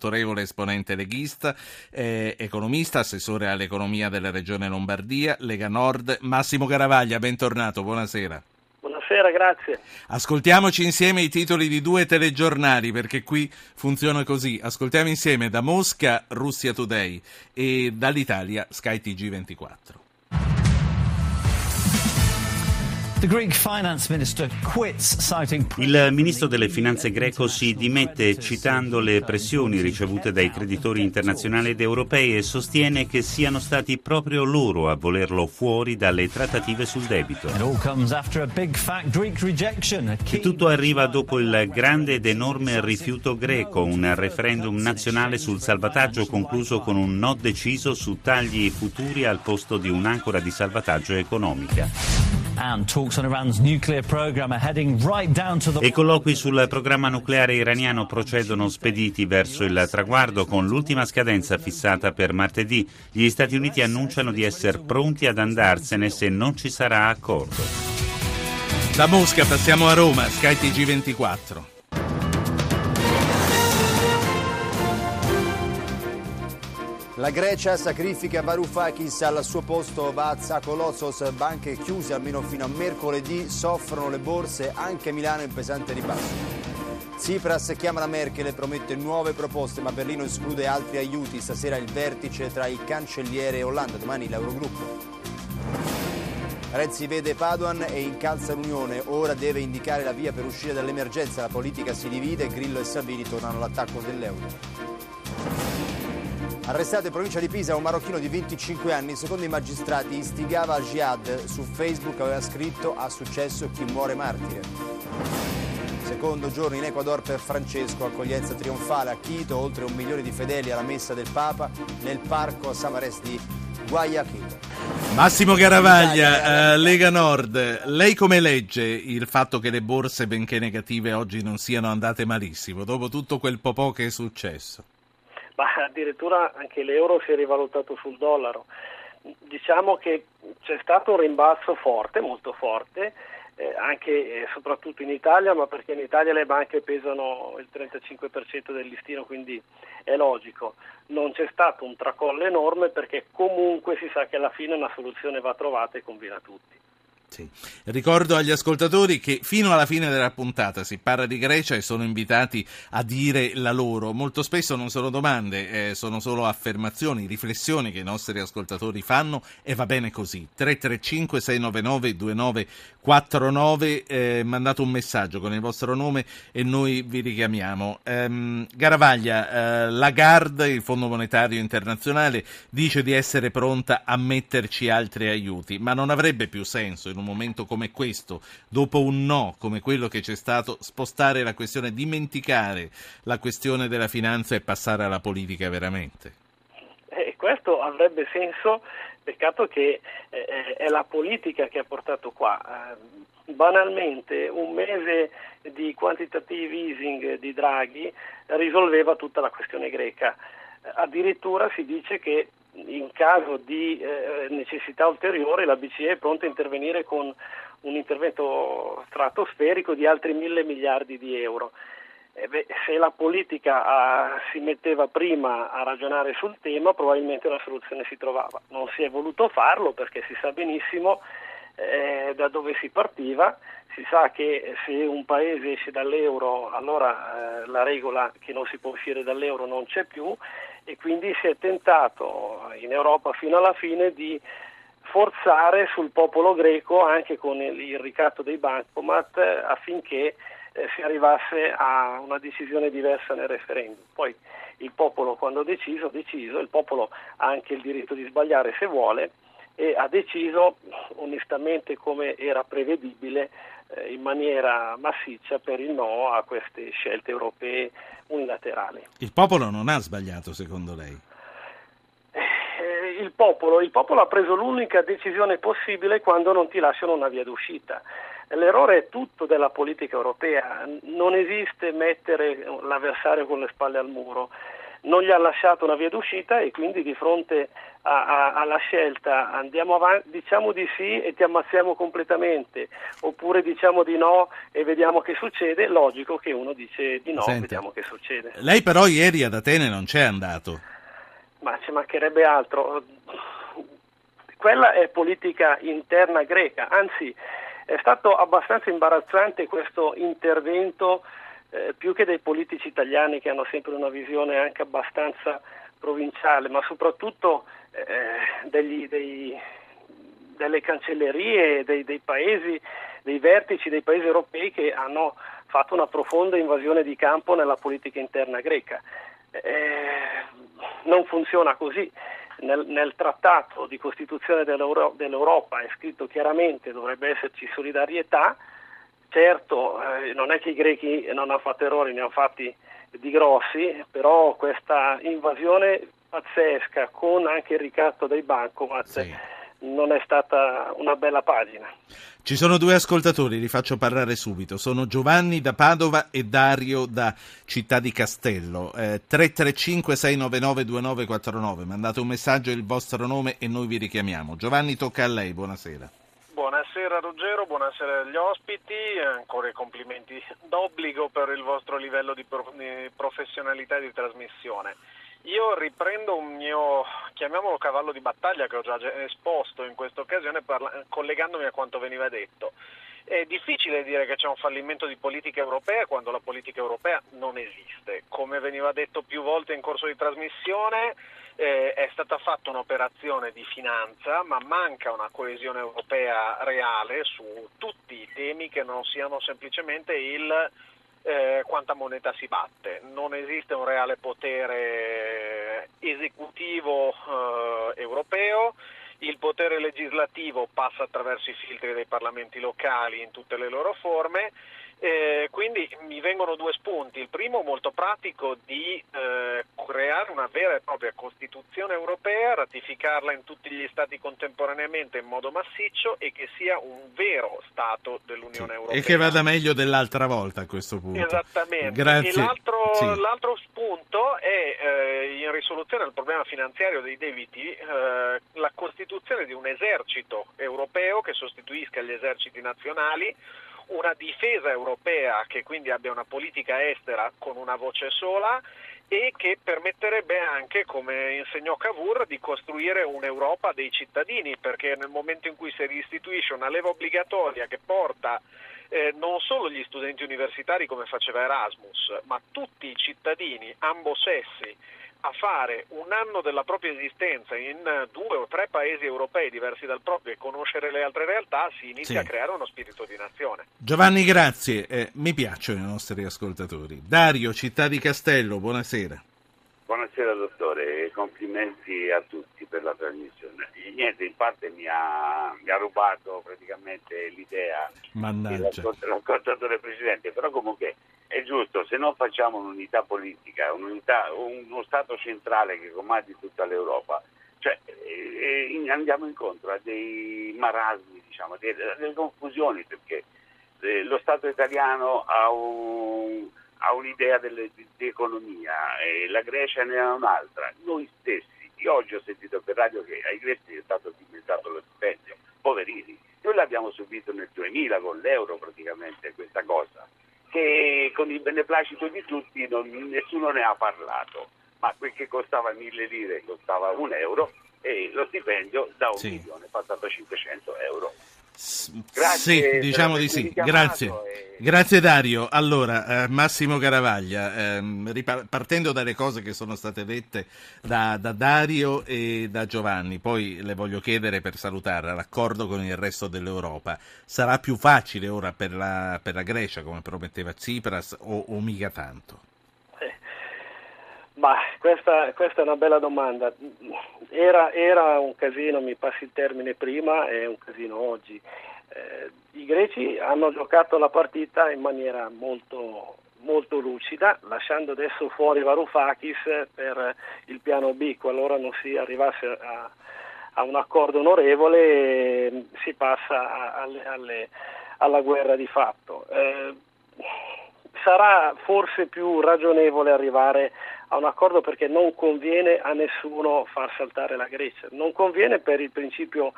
autorevole esponente leghista, eh, economista, assessore all'economia della regione Lombardia, Lega Nord. Massimo Garavaglia, bentornato, buonasera. Buonasera, grazie. Ascoltiamoci insieme i titoli di due telegiornali perché qui funziona così. Ascoltiamo insieme da Mosca Russia Today e dall'Italia Sky TG24. Il ministro delle finanze greco si dimette citando le pressioni ricevute dai creditori internazionali ed europei e sostiene che siano stati proprio loro a volerlo fuori dalle trattative sul debito. E tutto arriva dopo il grande ed enorme rifiuto greco, un referendum nazionale sul salvataggio concluso con un no deciso su tagli futuri al posto di un'ancora di salvataggio economica. I colloqui sul programma nucleare iraniano procedono spediti verso il traguardo con l'ultima scadenza fissata per martedì. Gli Stati Uniti annunciano di essere pronti ad andarsene se non ci sarà accordo. Da Mosca passiamo a Roma, Sky TG24. La Grecia sacrifica Varoufakis al suo posto va a Vatsakolotsos, banche chiuse almeno fino a mercoledì, soffrono le borse, anche Milano in pesante ribasso. Tsipras chiama la Merkel e promette nuove proposte, ma Berlino esclude altri aiuti. Stasera il vertice tra il cancelliere e Hollanda, domani l'Eurogruppo. Renzi vede Paduan e incalza l'Unione, ora deve indicare la via per uscire dall'emergenza, la politica si divide, Grillo e Salvini tornano all'attacco dell'euro. Arrestato in provincia di Pisa un marocchino di 25 anni, secondo i magistrati istigava al jihad. Su Facebook aveva scritto ha successo chi muore martire. Secondo giorno in Ecuador per Francesco, accoglienza trionfale a Quito, oltre un milione di fedeli alla messa del Papa nel parco a Samares di Guayaquil. Massimo Garavaglia, eh, Lega Nord, lei come legge il fatto che le borse, benché negative, oggi non siano andate malissimo, dopo tutto quel popò che è successo? Ma addirittura anche l'euro si è rivalutato sul dollaro. Diciamo che c'è stato un rimbalzo forte, molto forte, eh, anche e soprattutto in Italia, ma perché in Italia le banche pesano il 35% del listino, quindi è logico. Non c'è stato un tracollo enorme perché comunque si sa che alla fine una soluzione va trovata e conviene a tutti. Sì. Ricordo agli ascoltatori che fino alla fine della puntata si parla di Grecia e sono invitati a dire la loro. Molto spesso non sono domande, eh, sono solo affermazioni, riflessioni che i nostri ascoltatori fanno e va bene così. 335 699 2949 eh, mandate un messaggio con il vostro nome e noi vi richiamiamo. Ehm, Garavaglia, eh, Lagarde, il Fondo Monetario Internazionale, dice di essere pronta a metterci altri aiuti, ma non avrebbe più senso in un momento come questo, dopo un no come quello che c'è stato, spostare la questione, dimenticare la questione della finanza e passare alla politica veramente? Eh, questo avrebbe senso, peccato che eh, è la politica che ha portato qua. Eh, banalmente un mese di quantitative easing di Draghi risolveva tutta la questione greca. Addirittura si dice che in caso di eh, necessità ulteriore la BCE è pronta a intervenire con un intervento stratosferico di altri mille miliardi di euro. Eh beh, se la politica ah, si metteva prima a ragionare sul tema probabilmente una soluzione si trovava. Non si è voluto farlo perché si sa benissimo eh, da dove si partiva, si sa che se un paese esce dall'euro allora eh, la regola che non si può uscire dall'euro non c'è più e quindi si è tentato in Europa fino alla fine di forzare sul popolo greco anche con il ricatto dei bancomat affinché eh, si arrivasse a una decisione diversa nel referendum. Poi il popolo quando ha deciso, ha deciso, il popolo ha anche il diritto di sbagliare se vuole e ha deciso onestamente come era prevedibile eh, in maniera massiccia per il no a queste scelte europee unilaterali. Il popolo non ha sbagliato secondo lei? Eh, il, popolo, il popolo ha preso l'unica decisione possibile quando non ti lasciano una via d'uscita. L'errore è tutto della politica europea, non esiste mettere l'avversario con le spalle al muro. Non gli ha lasciato una via d'uscita e quindi di fronte a, a, alla scelta andiamo avanti, diciamo di sì e ti ammazziamo completamente oppure diciamo di no e vediamo che succede, logico che uno dice di no, e vediamo che succede. Lei però ieri ad Atene non c'è andato. Ma ci mancherebbe altro. Quella è politica interna greca, anzi è stato abbastanza imbarazzante questo intervento eh, più che dei politici italiani che hanno sempre una visione anche abbastanza provinciale, ma soprattutto eh, degli, dei, delle cancellerie dei, dei paesi, dei vertici dei paesi europei che hanno fatto una profonda invasione di campo nella politica interna greca. Eh, non funziona così. Nel, nel, trattato di Costituzione dell'Euro, dell'Europa è scritto chiaramente dovrebbe esserci solidarietà, certo eh, non è che i grechi non hanno fatto errori, ne hanno fatti di grossi, però questa invasione pazzesca con anche il ricatto dei bancomat sì. non è stata una bella pagina. Ci sono due ascoltatori, li faccio parlare subito. Sono Giovanni da Padova e Dario da Città di Castello. Eh, 335-699-2949. Mandate un messaggio, il vostro nome e noi vi richiamiamo. Giovanni, tocca a lei. Buonasera. Buonasera Ruggero, buonasera agli ospiti, ancora i complimenti d'obbligo per il vostro livello di professionalità e di trasmissione. Io riprendo un mio, chiamiamolo cavallo di battaglia che ho già esposto in questa occasione parla- collegandomi a quanto veniva detto. È difficile dire che c'è un fallimento di politica europea quando la politica europea non esiste. Come veniva detto più volte in corso di trasmissione, eh, è stata fatta un'operazione di finanza, ma manca una coesione europea reale su tutti i temi che non siano semplicemente il eh, quanta moneta si batte. Non esiste un reale potere esecutivo eh, europeo, il potere legislativo passa attraverso i filtri dei parlamenti locali in tutte le loro forme eh, quindi mi vengono due spunti. Il primo molto pratico di eh, creare una vera e propria Costituzione europea, ratificarla in tutti gli Stati contemporaneamente in modo massiccio e che sia un vero Stato dell'Unione sì, Europea. E che vada meglio dell'altra volta a questo punto. Esattamente. Grazie. L'altro, sì. l'altro, spunto è eh, in risoluzione al problema finanziario dei debiti eh, la costituzione di un esercito europeo che sostituisca gli eserciti nazionali una difesa europea che quindi abbia una politica estera con una voce sola e che permetterebbe anche, come insegnò Cavour, di costruire un'Europa dei cittadini, perché nel momento in cui si ristituisce una leva obbligatoria che porta eh, non solo gli studenti universitari come faceva Erasmus, ma tutti i cittadini, ambo sessi, a fare un anno della propria esistenza in due o tre paesi europei diversi dal proprio e conoscere le altre realtà, si inizia sì. a creare uno spirito di nazione. Giovanni, grazie. Eh, mi piacciono i nostri ascoltatori. Dario, Città di Castello, buonasera. Buonasera dottore, complimenti a tutti per la trasmissione. Niente, in parte mi ha, mi ha rubato praticamente l'idea dell'ascoltatore precedente, però comunque è giusto, se non facciamo un'unità politica, un'unità, uno Stato centrale che comandi tutta l'Europa, cioè, eh, eh andiamo incontro a dei marasmi, diciamo, delle, delle confusioni, perché eh, lo Stato italiano ha, un, ha un'idea delle, di, di, economia, e la Grecia ne ha un'altra. Noi stessi, io oggi ho sentito per radio che ai greci è stato dimezzato lo stipendio, poverini. Noi l'abbiamo subito nel 2000 con l'euro praticamente questa cosa che con il beneplacito di tutti non, nessuno ne ha parlato, ma quel che costava mille lire costava un euro e lo stipendio da un sì. milione passato a 500 euro. Grazie, sì, diciamo di sì. Grazie. E... Grazie Dario. Allora, eh, Massimo Caravaglia, ehm, ripar- partendo dalle cose che sono state dette da, da, Dario e da Giovanni, poi le voglio chiedere per salutare l'accordo con il resto dell'Europa. Sarà più facile ora per la, per la Grecia, come prometteva Tsipras, o, o mica tanto? Bah, questa, questa, è una bella domanda. Era, era, un casino, mi passi il termine prima, è un casino oggi. Eh, I greci hanno giocato la partita in maniera molto, molto lucida, lasciando adesso fuori Varoufakis per il piano B, qualora non si arrivasse a, a un accordo onorevole si passa alle, alle, alla guerra di fatto. Eh, sarà forse più ragionevole arrivare a un accordo perché non conviene a nessuno far saltare la Grecia, non conviene per il principio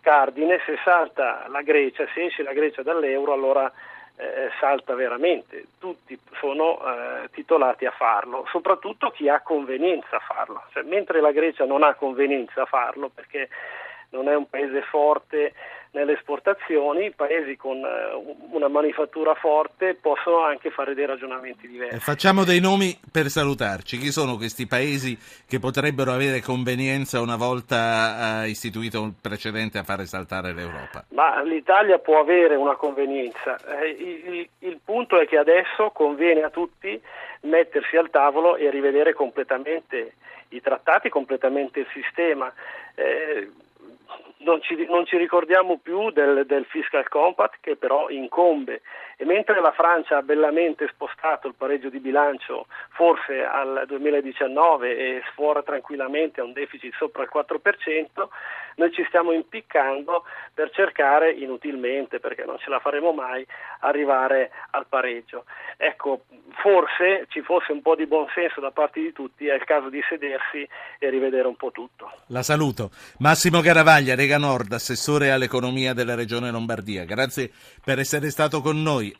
cardine, se salta la Grecia, se esce la Grecia dall'euro allora eh, salta veramente, tutti sono eh, titolati a farlo, soprattutto chi ha convenienza a farlo, cioè, mentre la Grecia non ha convenienza a farlo perché non è un paese forte nelle esportazioni, paesi con eh, una manifattura forte possono anche fare dei ragionamenti diversi. Facciamo dei nomi per salutarci. Chi sono questi paesi che potrebbero avere convenienza una volta eh, istituito un precedente a fare saltare l'Europa? Ma l'Italia può avere una convenienza. Eh, il, il punto è che adesso conviene a tutti mettersi al tavolo e rivedere completamente i trattati, completamente il sistema. Eh, non ci, non ci, ricordiamo più del, del, fiscal compact che però incombe e mentre la Francia ha bellamente spostato il pareggio di bilancio forse al 2019 e sfora tranquillamente a un deficit sopra il 4%, noi ci stiamo impiccando per cercare inutilmente, perché non ce la faremo mai, arrivare al pareggio. Ecco, forse ci fosse un po' di buonsenso da parte di tutti, è il caso di sedersi e rivedere un po' tutto. La saluto. Massimo Garavaglia, Lega Nord, assessore all'economia della Regione Lombardia. Grazie per essere stato con noi.